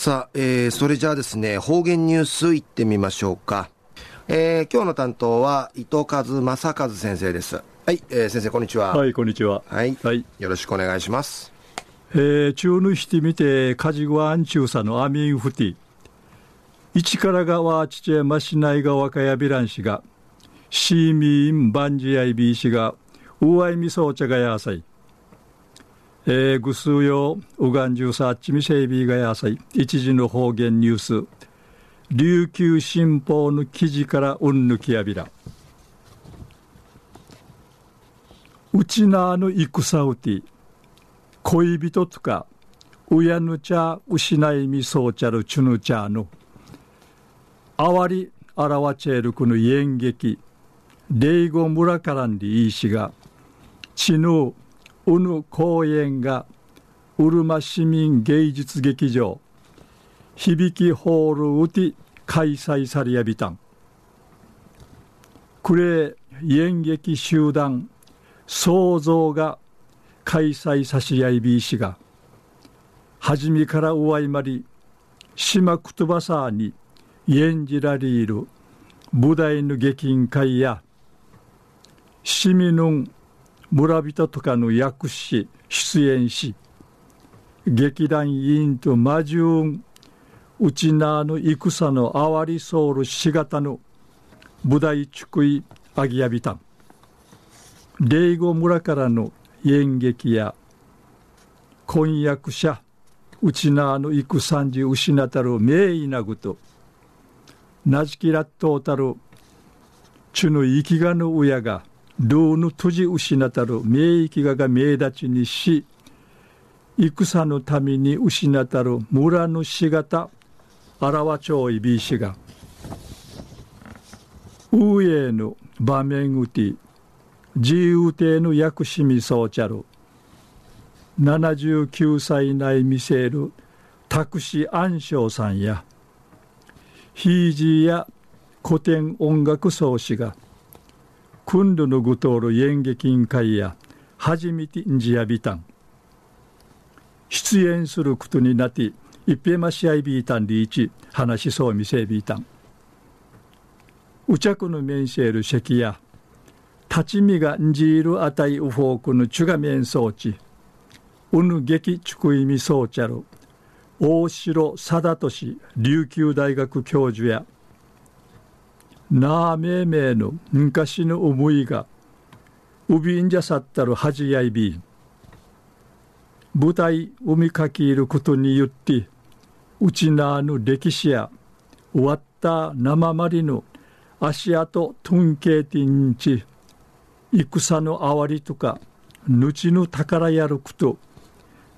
さあ、えー、それじゃあですね、方言ニュースいってみましょうか。えー、今日の担当は伊藤和正和先生です。はい、えー、先生こんにちは。はい、こんにちは。はい。はい、よろしくお願いします。えー、中ぬしてみて、カジグアンチューサのアミンフティ。市からがわ父山市内が若やびらんしが、シーミンバンジアイビー氏が、うわいみそうちゃがやさい。えー、ぐすうようがんじゅうさっちみせいびがやさい。一時の方言ニュース。琉球新報の記事からうんぬきやびら。うちなの戦うて、恋人とか、うやぬちゃ失いみそうちゃるちゅぬちゃの、あわりあらわちえるこの演劇、霊語村からんでいいしが、ちぬううぬ公園がうるま市民芸術劇場響きホールうて開催されやびたん。クレ演劇集団創造が開催さしやいびいしが初めからおわいまり島くとばさに演じられる舞台の劇員会や市民の村人とかの役師出演し劇団委員と魔獣うちなの戦のあわりソウルしがたの舞台地いあぎやびたん。霊後村からの演劇や婚約者うちなの戦じ失たる名医なぐとなじきらっとうたるちゅの生きがの親が道の閉じ失たる名域がが名立ちにし戦のために失たる村のしがた荒和町いびしが上の場面うて自由亭の薬師みそうちゃる79歳内見せる拓司安昌さんやひいじや古典音楽奏師が君度のぐとおる演劇委員会や初めてんじやびたん出演することになって一平ましあいびいたんりいち話しそうみせびいたんうちゃくの面せる席や立ち見がんじいるあたいうフォークのちゅが面装置うぬ劇ちくいみそうちゃる大城貞俊琉球大学教授やなあめいめいの昔の思いがうびんじゃさったるはじやいびん。舞台海かきいることによってうちなあの歴史や終わった生まりの足跡とんけいてんち戦のあわりとかぬちの宝やること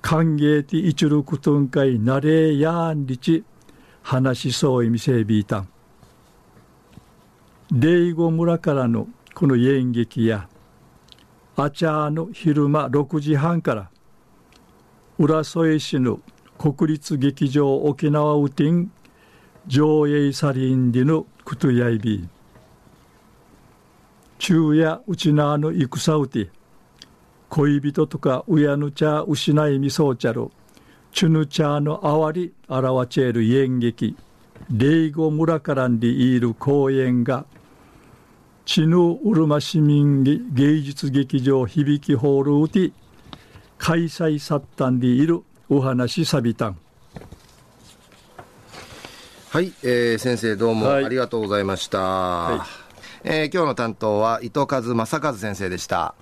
歓迎ていちることんかいなれやんりち話しそういみせびいたん。霊後村からのこの演劇やあちゃーの昼間6時半から浦添市の国立劇場沖縄ウティン上映サリンディのクトヤイビ昼夜うちなの戦うて恋人とか親の茶失いみそうちゃるチュヌチャーのあわりあらわちえる演劇霊後村からんでいる公演が知ぬうるま市民芸術劇場響きホールうて開催さったんでいるお話さびたん。はい、えー、先生どうもありがとうございました、はい、えー、今日の担当は伊藤和正和先生でした